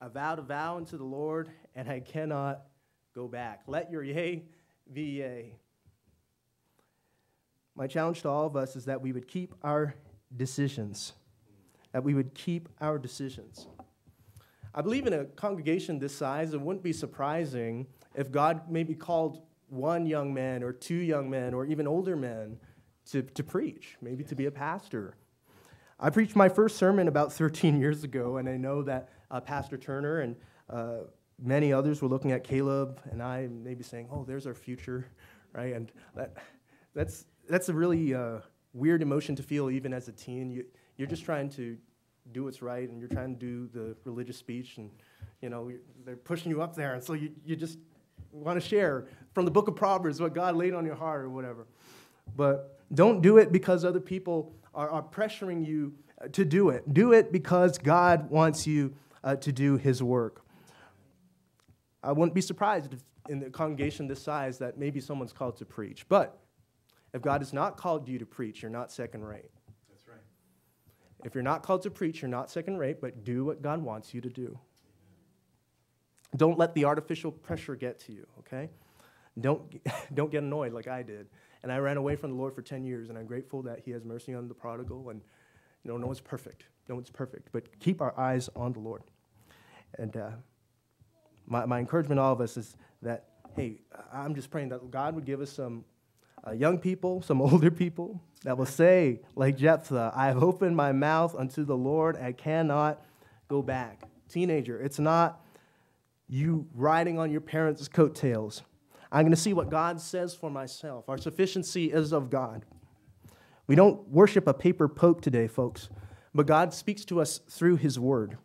I vowed a vow unto the Lord, and I cannot go back. Let your yea be yea. My challenge to all of us is that we would keep our decisions, that we would keep our decisions. I believe in a congregation this size, it wouldn't be surprising if God maybe called one young man or two young men or even older men to, to preach, maybe to be a pastor. I preached my first sermon about 13 years ago, and I know that uh, Pastor Turner and uh, many others were looking at Caleb and I, maybe saying, "Oh, there's our future," right? And that, that's that's a really uh, weird emotion to feel, even as a teen. You, you're just trying to do what's right, and you're trying to do the religious speech, and you know they're pushing you up there, and so you, you just want to share from the book of Proverbs what God laid on your heart or whatever. But don't do it because other people are, are pressuring you uh, to do it. Do it because God wants you uh, to do His work. I wouldn't be surprised if in a congregation this size that maybe someone's called to preach. But if God has not called you to preach, you're not second rate. That's right. If you're not called to preach, you're not second rate, but do what God wants you to do. Don't let the artificial pressure get to you, okay? Don't, don't get annoyed like I did. And I ran away from the Lord for 10 years, and I'm grateful that He has mercy on the prodigal. And, you know, no one's perfect. No one's perfect. But keep our eyes on the Lord. And uh, my, my encouragement to all of us is that, hey, I'm just praying that God would give us some uh, young people, some older people that will say, like Jephthah, I have opened my mouth unto the Lord, I cannot go back. Teenager, it's not you riding on your parents' coattails. I'm going to see what God says for myself. Our sufficiency is of God. We don't worship a paper pope today, folks, but God speaks to us through his word.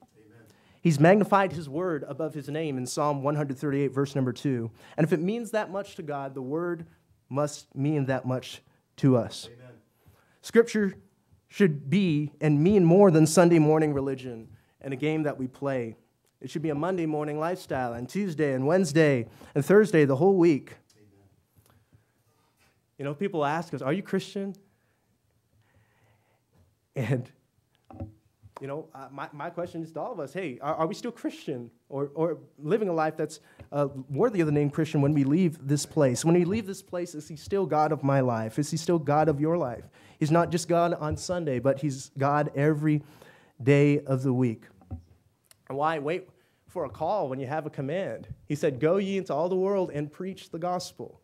He's magnified his word above his name in Psalm 138, verse number 2. And if it means that much to God, the word must mean that much to us. Amen. Scripture should be and mean more than Sunday morning religion and a game that we play. It should be a Monday morning lifestyle, and Tuesday and Wednesday and Thursday, the whole week. Amen. You know, people ask us, Are you Christian? And, you know, uh, my, my question is to all of us hey, are, are we still Christian or, or living a life that's uh, worthy of the name Christian when we leave this place? When we leave this place, is He still God of my life? Is He still God of your life? He's not just God on Sunday, but He's God every day of the week. And why wait for a call when you have a command? He said, Go ye into all the world and preach the gospel.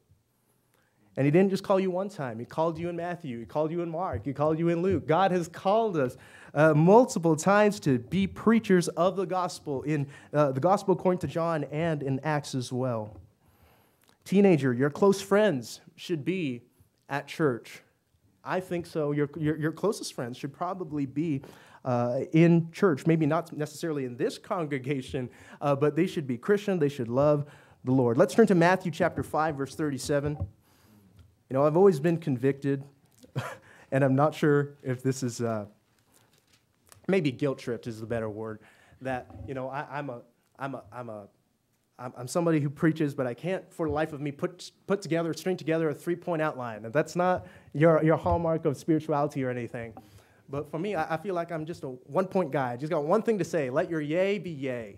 And he didn't just call you one time. He called you in Matthew. He called you in Mark. He called you in Luke. God has called us uh, multiple times to be preachers of the gospel in uh, the gospel according to John and in Acts as well. Teenager, your close friends should be at church. I think so. Your, your, your closest friends should probably be uh, in church. Maybe not necessarily in this congregation, uh, but they should be Christian. They should love the Lord. Let's turn to Matthew chapter 5, verse 37. You know, I've always been convicted, and I'm not sure if this is uh, maybe guilt tripped is the better word. That you know, I, am a, I'm a, I'm a, I'm, somebody who preaches, but I can't, for the life of me, put put together, string together a three point outline, and that's not your your hallmark of spirituality or anything. But for me, I, I feel like I'm just a one point guy. I just got one thing to say let your yea be yea,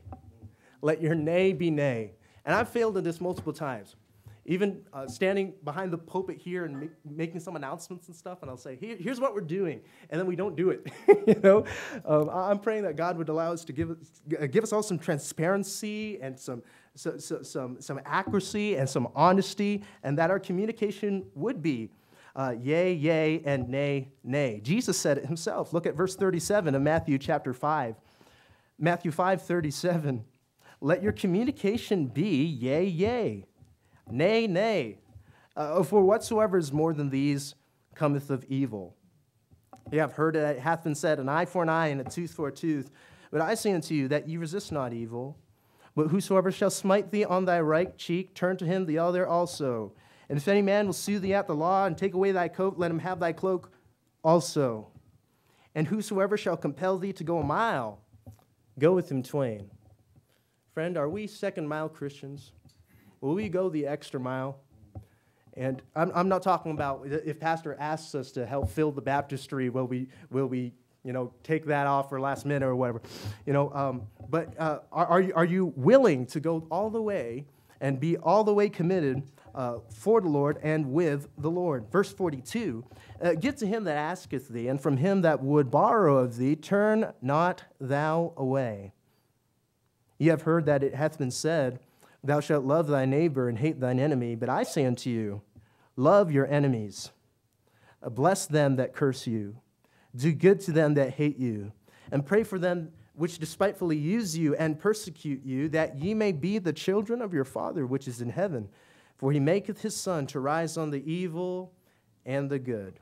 let your nay be nay. And I've failed in this multiple times. Even uh, standing behind the pulpit here and making some announcements and stuff, and I'll say, Here, here's what we're doing, and then we don't do it. you know, um, I'm praying that God would allow us to give us, give us all some transparency and some, so, so, some, some accuracy and some honesty, and that our communication would be uh, yea, yea, and nay, nay. Jesus said it himself. Look at verse 37 of Matthew chapter 5. Matthew 5 37. Let your communication be yea, yea, nay, nay. Uh, for whatsoever is more than these cometh of evil. You have heard that it hath been said, an eye for an eye and a tooth for a tooth. But I say unto you that ye resist not evil. But whosoever shall smite thee on thy right cheek, turn to him the other also. And if any man will sue thee at the law and take away thy coat, let him have thy cloak also. And whosoever shall compel thee to go a mile, go with him twain. Friend, are we second mile Christians? Will we go the extra mile? And I'm, I'm not talking about if pastor asks us to help fill the baptistry, will we, will we you know, take that off for last minute or whatever. You know, um, but uh, are, are, you, are you willing to go all the way and be all the way committed uh, for the Lord and with the Lord? Verse 42 uh, to him that asketh thee, and from him that would borrow of thee, turn not thou away. Ye have heard that it hath been said, Thou shalt love thy neighbor and hate thine enemy. But I say unto you, Love your enemies, bless them that curse you do good to them that hate you, and pray for them which despitefully use you and persecute you, that ye may be the children of your Father which is in heaven. For he maketh his sun to rise on the evil and the good,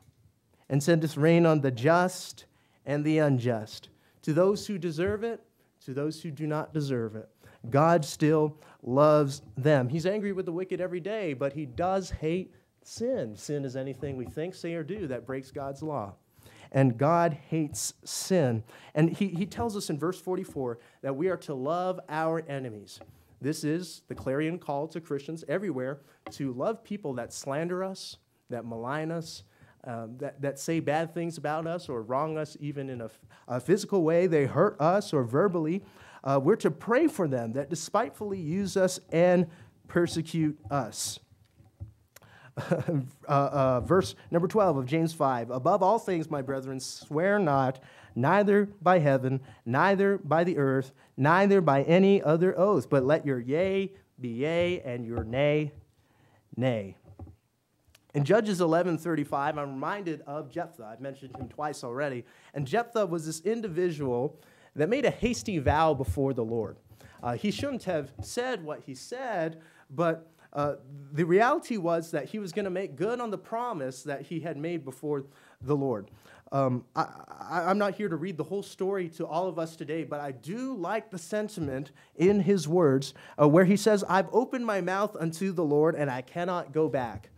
and sendeth rain on the just and the unjust. To those who deserve it, to those who do not deserve it. God still loves them. He's angry with the wicked every day, but he does hate sin. Sin is anything we think, say, or do that breaks God's law and God hates sin. And he, he tells us in verse 44 that we are to love our enemies. This is the clarion call to Christians everywhere to love people that slander us, that malign us, um, that, that say bad things about us or wrong us even in a, a physical way. They hurt us or verbally. Uh, we're to pray for them that despitefully use us and persecute us. uh, uh, verse number 12 of James 5 Above all things, my brethren, swear not, neither by heaven, neither by the earth, neither by any other oath, but let your yea be yea and your nay, nay. In Judges 11:35, I'm reminded of Jephthah. I've mentioned him twice already. And Jephthah was this individual that made a hasty vow before the Lord. Uh, he shouldn't have said what he said, but uh, the reality was that he was going to make good on the promise that he had made before the Lord. Um, I, am not here to read the whole story to all of us today, but I do like the sentiment in his words uh, where he says, I've opened my mouth unto the Lord and I cannot go back.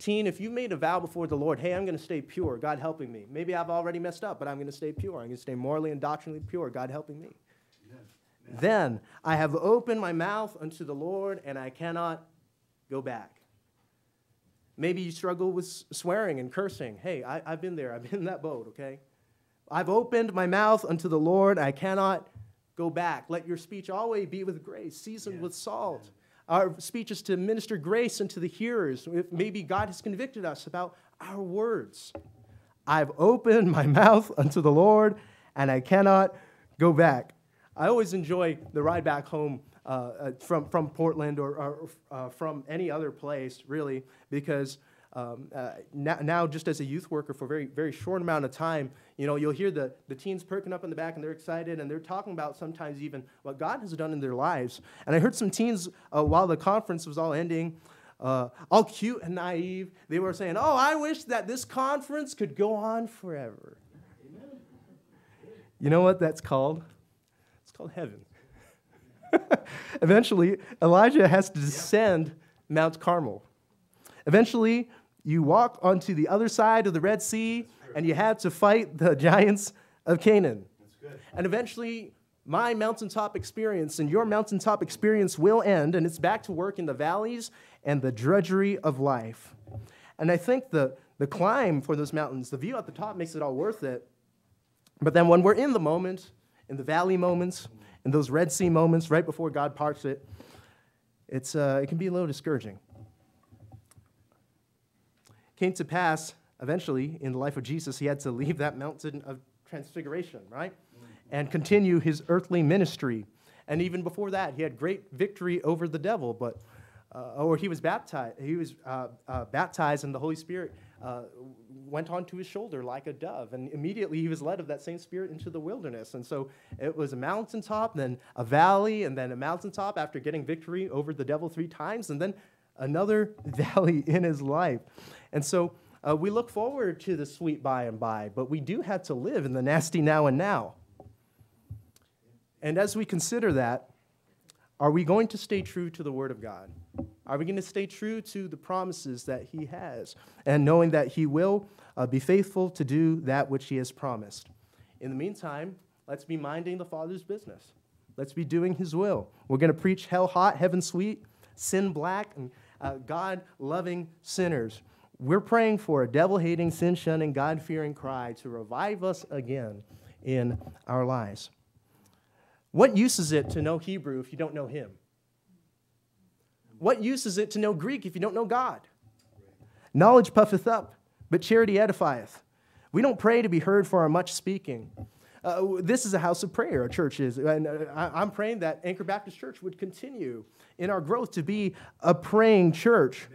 Teen, if you made a vow before the Lord, hey, I'm going to stay pure, God helping me. Maybe I've already messed up, but I'm going to stay pure. I'm going to stay morally and doctrinally pure, God helping me. Then I have opened my mouth unto the Lord and I cannot go back. Maybe you struggle with swearing and cursing. Hey, I, have been there. I've been in that boat, okay? I've opened my mouth unto the Lord. I cannot go back. Let your speech always be with grace, seasoned with salt. Our speech is to minister grace unto the hearers. If maybe God has convicted us about our words. I've opened my mouth unto the Lord, and I cannot go back. I always enjoy the ride back home uh, uh, from, from Portland or, or uh, from any other place, really, because um, uh, now, now, just as a youth worker for a very, very short amount of time, you know, you'll hear the, the teens perking up in the back and they're excited and they're talking about sometimes even what God has done in their lives. And I heard some teens uh, while the conference was all ending, uh, all cute and naive, they were saying, Oh, I wish that this conference could go on forever. You know what that's called? It's called heaven. Eventually, Elijah has to descend Mount Carmel. Eventually, you walk onto the other side of the Red Sea and you have to fight the giants of Canaan. And eventually, my mountaintop experience and your mountaintop experience will end, and it's back to work in the valleys and the drudgery of life. And I think the, the climb for those mountains, the view at the top makes it all worth it. But then when we're in the moment, in the valley moments, in those Red Sea moments right before God parts it, it's, uh, it can be a little discouraging. Came to pass eventually in the life of Jesus, he had to leave that mountain of transfiguration, right? And continue his earthly ministry. And even before that, he had great victory over the devil, but uh, or he was baptized. He was uh, uh, baptized, and the Holy Spirit uh, went onto his shoulder like a dove. And immediately he was led of that same spirit into the wilderness. And so it was a mountaintop, then a valley, and then a mountaintop after getting victory over the devil three times, and then another valley in his life. And so uh, we look forward to the sweet by and by, but we do have to live in the nasty now and now. And as we consider that, are we going to stay true to the Word of God? Are we going to stay true to the promises that He has and knowing that He will uh, be faithful to do that which He has promised? In the meantime, let's be minding the Father's business. Let's be doing His will. We're going to preach hell hot, heaven sweet, sin black, and uh, God loving sinners. We're praying for a devil hating, sin shunning, God fearing cry to revive us again in our lives. What use is it to know Hebrew if you don't know Him? What use is it to know Greek if you don't know God? Knowledge puffeth up, but charity edifieth. We don't pray to be heard for our much speaking. Uh, this is a house of prayer, a church is. And uh, I, am praying that Anchor Baptist Church would continue in our growth to be a praying church.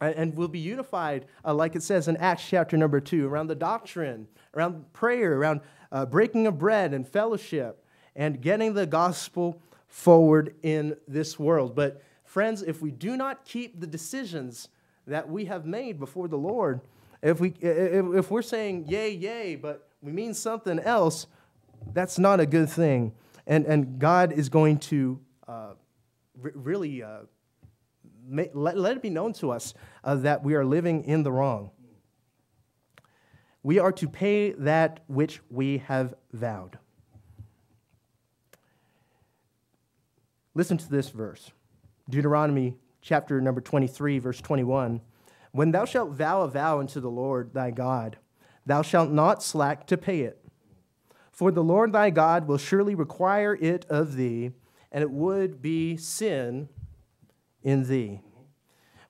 And we'll be unified, uh, like it says in Acts chapter number two, around the doctrine, around prayer, around uh, breaking of bread and fellowship, and getting the gospel forward in this world. But, friends, if we do not keep the decisions that we have made before the Lord, if, we, if we're saying yea, yea, but we mean something else, that's not a good thing. And, and God is going to uh, really uh, let, let it be known to us uh, that we are living in the wrong. We are to pay that which we have vowed. Listen to this verse Deuteronomy chapter number 23, verse 21. When thou shalt vow a vow unto the Lord thy God, thou shalt not slack to pay it. For the Lord thy God will surely require it of thee, and it would be sin in thee.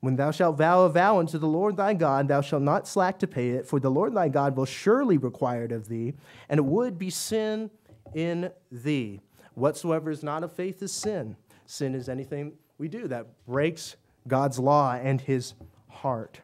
When thou shalt vow a vow unto the Lord thy God, thou shalt not slack to pay it, for the Lord thy God will surely require it of thee, and it would be sin in thee. Whatsoever is not of faith is sin. Sin is anything we do that breaks God's law and his heart.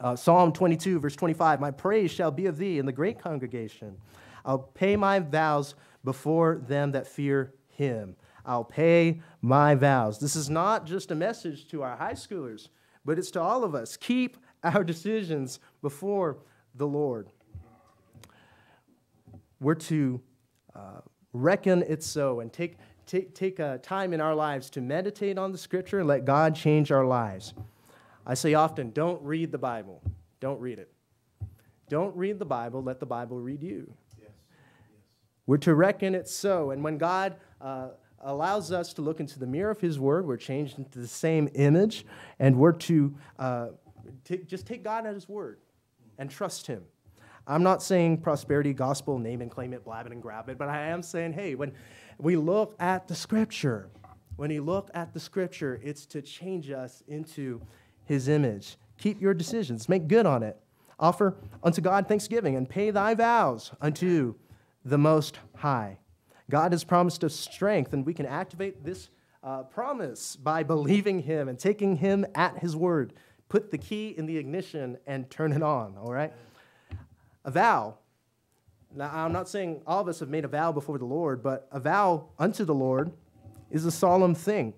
Uh, Psalm 22, verse 25 My praise shall be of thee in the great congregation. I'll pay my vows before them that fear him. I'll pay my vows. This is not just a message to our high schoolers, but it's to all of us. Keep our decisions before the Lord. We're to uh, reckon it so and take, take, take a time in our lives to meditate on the scripture and let God change our lives. I say often, don't read the Bible. Don't read it. Don't read the Bible, let the Bible read you. Yes. Yes. We're to reckon it so. And when God uh, allows us to look into the mirror of His Word, we're changed into the same image, and we're to uh, just take God at His Word and trust Him. I'm not saying prosperity gospel, name and claim it, blab it and grab it, but I am saying, hey, when we look at the Scripture, when you look at the Scripture, it's to change us into his image. Keep your decisions, make good on it. Offer unto God thanksgiving and pay thy vows unto the Most High. God has promised us strength, and we can activate this uh, promise by believing Him and taking Him at His word. Put the key in the ignition and turn it on, all right? A vow. Now, I'm not saying all of us have made a vow before the Lord, but a vow unto the Lord is a solemn thing.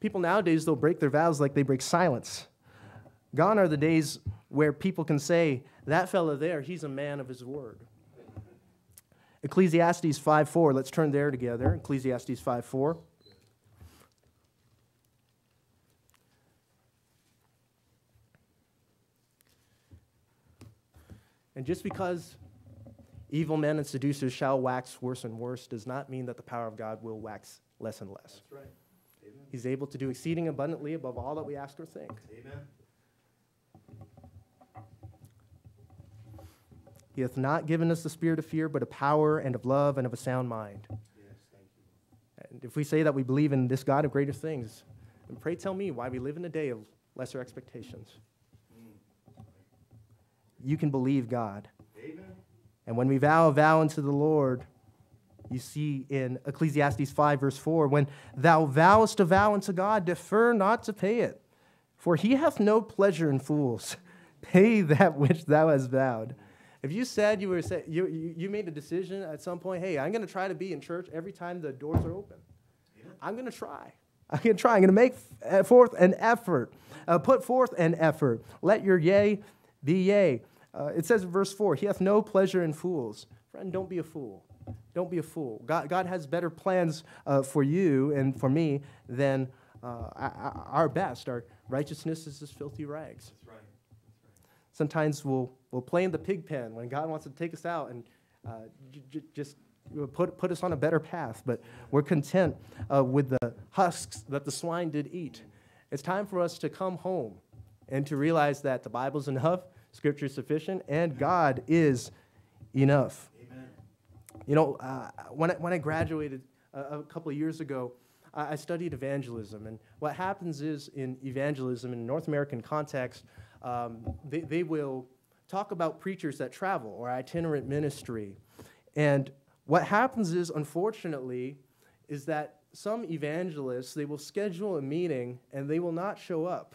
People nowadays, they'll break their vows like they break silence. Gone are the days where people can say, that fellow there, he's a man of his word. Ecclesiastes 5.4, let's turn there together. Ecclesiastes 5.4. And just because evil men and seducers shall wax worse and worse does not mean that the power of God will wax less and less. That's right. He's able to do exceeding abundantly above all that we ask or think. Amen. He hath not given us the spirit of fear, but of power and of love and of a sound mind. Yes, thank you. And if we say that we believe in this God of greater things, then pray tell me why we live in a day of lesser expectations. Mm. You can believe God. Amen. And when we vow a vow unto the Lord, you see in Ecclesiastes 5, verse 4 when thou vowest a vow unto God, defer not to pay it, for he hath no pleasure in fools. Pay that which thou hast vowed. If you said you were you, you made a decision at some point, hey, I'm going to try to be in church every time the doors are open. I'm going to try. I'm going to try. I'm going to make forth an effort. Uh, put forth an effort. Let your yea be yea. Uh, it says in verse 4, He hath no pleasure in fools. Friend, don't be a fool. Don't be a fool. God, God has better plans uh, for you and for me than uh, our best. Our righteousness is as filthy rags. That's right. That's right. Sometimes we'll, we'll play in the pig pen when God wants to take us out and uh, just put, put us on a better path, but we're content uh, with the husks that the swine did eat. It's time for us to come home and to realize that the Bible's enough, Scripture is sufficient, and God is enough. You know, uh, when, I, when I graduated a, a couple of years ago, I, I studied evangelism. And what happens is in evangelism, in North American context, um, they, they will talk about preachers that travel or itinerant ministry. And what happens is, unfortunately, is that some evangelists, they will schedule a meeting and they will not show up.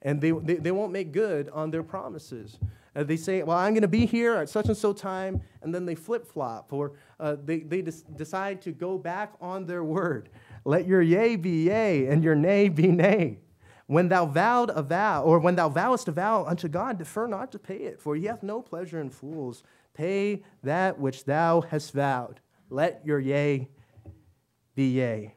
And they, they, they won't make good on their promises. Uh, they say, well, I'm going to be here at such and so time, and then they flip flop, or uh, they, they decide to go back on their word. Let your yea be yea, and your nay be nay. When thou vowed a vow, or when thou vowest a vow unto God, defer not to pay it, for he hath no pleasure in fools. Pay that which thou hast vowed. Let your yea be yea.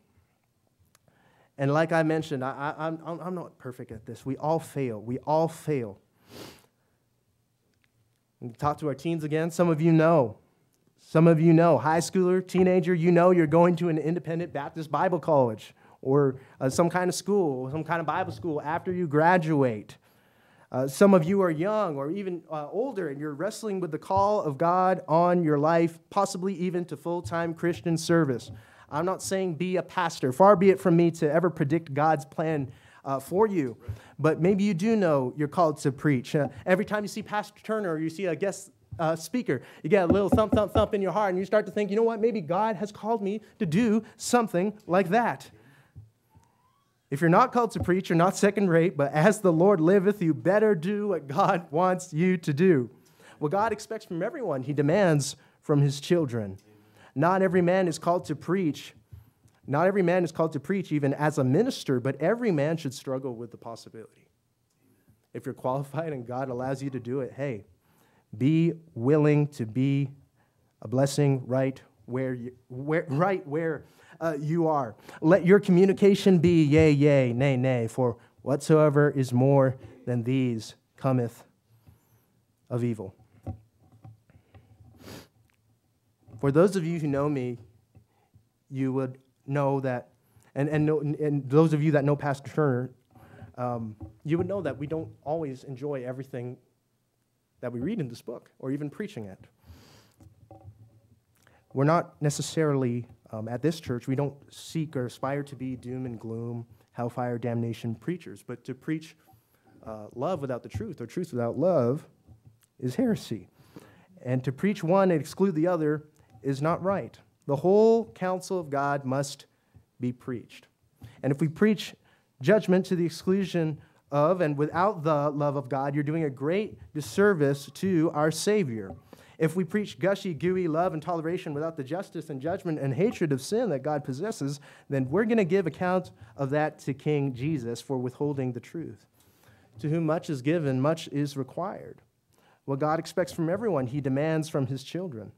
And like I mentioned, I, I, I'm, I'm not perfect at this. We all fail. We all fail. Talk to our teens again. Some of you know. Some of you know. High schooler, teenager, you know you're going to an independent Baptist Bible college or uh, some kind of school, some kind of Bible school after you graduate. Uh, some of you are young or even uh, older and you're wrestling with the call of God on your life, possibly even to full time Christian service. I'm not saying be a pastor. Far be it from me to ever predict God's plan uh, for you. But maybe you do know you're called to preach. Uh, every time you see Pastor Turner or you see a guest uh, speaker, you get a little thump, thump, thump in your heart, and you start to think, you know what, maybe God has called me to do something like that. If you're not called to preach, you're not second rate, but as the Lord liveth, you better do what God wants you to do. What God expects from everyone, He demands from His children. Not every man is called to preach. Not every man is called to preach, even as a minister, but every man should struggle with the possibility. If you're qualified and God allows you to do it, hey, be willing to be a blessing right where you, where, right where uh, you are. Let your communication be yea, yea, nay, nay, for whatsoever is more than these cometh of evil. For those of you who know me, you would know that, and, and, know, and those of you that know Pastor Turner, um, you would know that we don't always enjoy everything that we read in this book or even preaching it. We're not necessarily, um, at this church, we don't seek or aspire to be doom and gloom, hellfire, damnation preachers, but to preach uh, love without the truth or truth without love is heresy. And to preach one and exclude the other is not right. The whole counsel of God must be preached. And if we preach judgment to the exclusion of and without the love of God, you're doing a great disservice to our Savior. If we preach gushy, gooey love and toleration without the justice and judgment and hatred of sin that God possesses, then we're going to give account of that to King Jesus for withholding the truth. To whom much is given, much is required. What God expects from everyone, He demands from His children.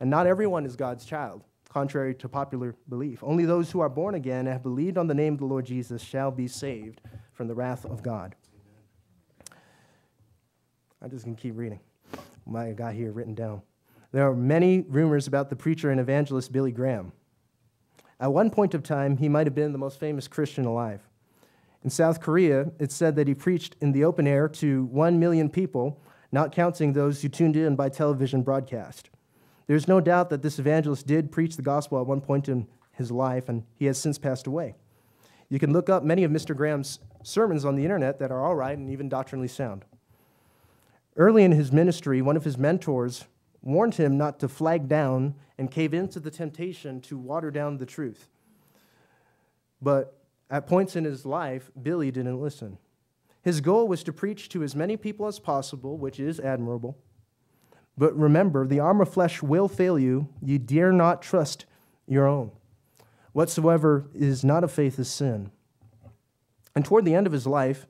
And not everyone is God's child, contrary to popular belief. Only those who are born again and have believed on the name of the Lord Jesus shall be saved from the wrath of God. I'm just going to keep reading. My got here written down. There are many rumors about the preacher and evangelist Billy Graham. At one point of time, he might have been the most famous Christian alive. In South Korea, it's said that he preached in the open air to one million people, not counting those who tuned in by television broadcast. There's no doubt that this evangelist did preach the gospel at one point in his life, and he has since passed away. You can look up many of Mr. Graham's sermons on the internet that are all right and even doctrinally sound. Early in his ministry, one of his mentors warned him not to flag down and cave into the temptation to water down the truth. But at points in his life, Billy didn't listen. His goal was to preach to as many people as possible, which is admirable. But remember, the arm of flesh will fail you. You dare not trust your own. Whatsoever is not of faith is sin. And toward the end of his life,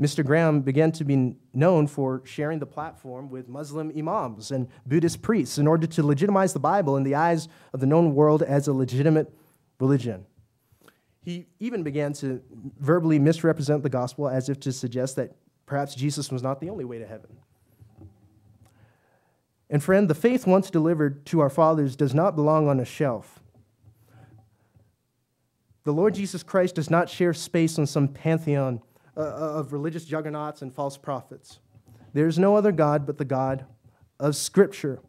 Mr. Graham began to be known for sharing the platform with Muslim imams and Buddhist priests in order to legitimize the Bible in the eyes of the known world as a legitimate religion. He even began to verbally misrepresent the gospel as if to suggest that perhaps Jesus was not the only way to heaven. And friend, the faith once delivered to our fathers does not belong on a shelf. The Lord Jesus Christ does not share space on some pantheon uh, uh, of religious juggernauts and false prophets. There is no other God but the God of Scripture.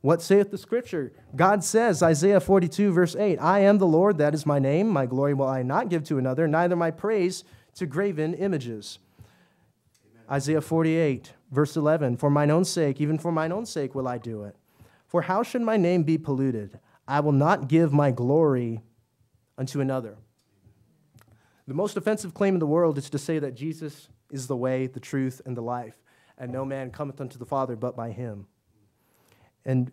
What saith the scripture? God says, Isaiah 42, verse 8, I am the Lord, that is my name. My glory will I not give to another, neither my praise to graven images. Amen. Isaiah 48, verse 11, For mine own sake, even for mine own sake will I do it. For how should my name be polluted? I will not give my glory unto another. The most offensive claim in the world is to say that Jesus is the way, the truth, and the life, and no man cometh unto the Father but by him. And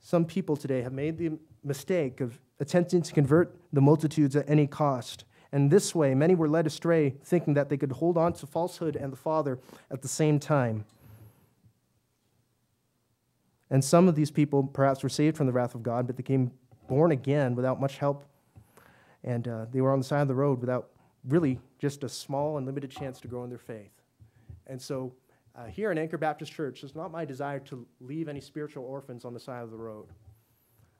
some people today have made the mistake of attempting to convert the multitudes at any cost. And this way, many were led astray, thinking that they could hold on to falsehood and the Father at the same time. And some of these people perhaps were saved from the wrath of God, but they came born again without much help. And uh, they were on the side of the road without really just a small and limited chance to grow in their faith. And so uh, here in Anchor Baptist Church, it's not my desire to leave any spiritual orphans on the side of the road.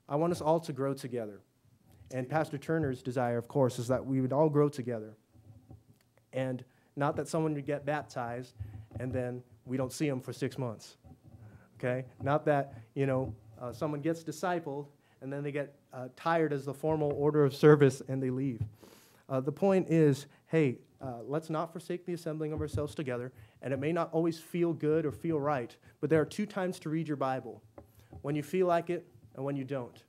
I want us all to grow together. And Pastor Turner's desire, of course, is that we would all grow together. And not that someone would get baptized and then we don't see them for six months. Okay? Not that, you know, uh, someone gets discipled and then they get uh, tired as the formal order of service and they leave. Uh, the point is hey, uh, let's not forsake the assembling of ourselves together. And it may not always feel good or feel right, but there are two times to read your Bible when you feel like it and when you don't.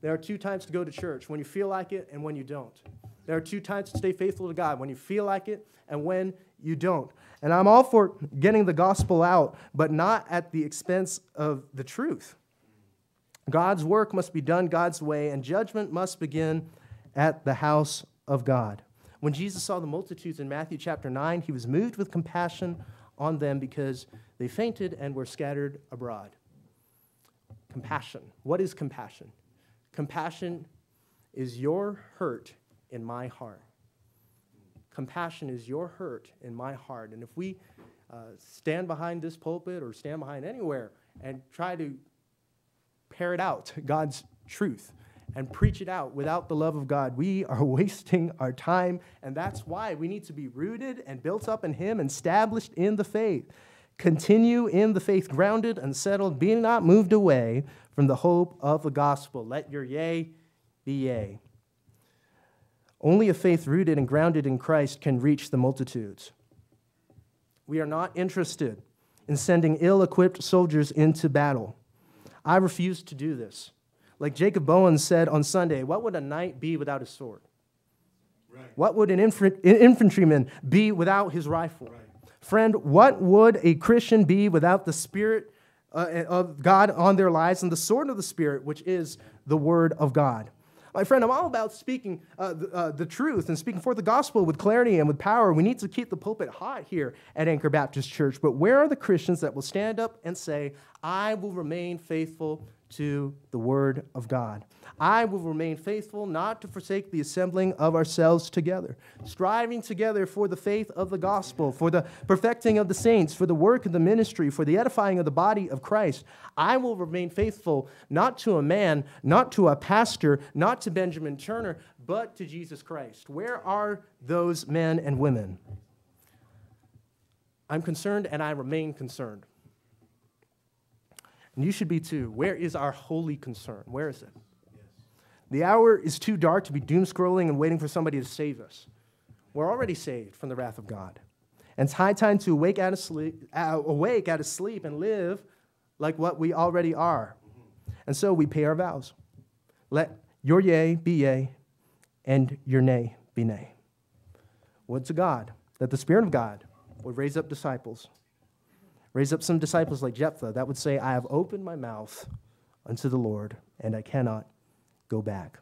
There are two times to go to church when you feel like it and when you don't. There are two times to stay faithful to God when you feel like it and when you don't. And I'm all for getting the gospel out, but not at the expense of the truth. God's work must be done God's way, and judgment must begin at the house of God. When Jesus saw the multitudes in Matthew chapter 9, he was moved with compassion on them because they fainted and were scattered abroad. Compassion. What is compassion? Compassion is your hurt in my heart. Compassion is your hurt in my heart. And if we uh, stand behind this pulpit or stand behind anywhere and try to parrot out God's truth, and preach it out without the love of God, we are wasting our time. And that's why we need to be rooted and built up in Him and established in the faith. Continue in the faith, grounded and settled, be not moved away from the hope of the gospel. Let your yea be yea. Only a faith rooted and grounded in Christ can reach the multitudes. We are not interested in sending ill equipped soldiers into battle. I refuse to do this. Like Jacob Bowen said on Sunday, what would a knight be without his sword? Right. What would an infantryman be without his rifle? Right. Friend, what would a Christian be without the Spirit uh, of God on their lives and the sword of the Spirit, which is the Word of God? My friend, I'm all about speaking uh, the, uh, the, truth and speaking forth the gospel with clarity and with power. We need to keep the pulpit hot here at Anchor Baptist Church. But where are the Christians that will stand up and say, I will remain faithful to the word of God. I will remain faithful not to forsake the assembling of ourselves together, striving together for the faith of the gospel, for the perfecting of the saints, for the work of the ministry, for the edifying of the body of Christ. I will remain faithful not to a man, not to a pastor, not to Benjamin Turner, but to Jesus Christ. Where are those men and women? I'm concerned and I remain concerned. And you should be too. Where is our holy concern? Where is it? Yes. The hour is too dark to be doom scrolling and waiting for somebody to save us. We're already saved from the wrath of God. And it's high time to awake out of sleep, uh, awake out of sleep and live like what we already are. And so we pay our vows. Let your yea be yea and your nay be nay. Would to God that the Spirit of God would raise up disciples Raise up some disciples like Jephthah that would say, I have opened my mouth unto the Lord, and I cannot go back.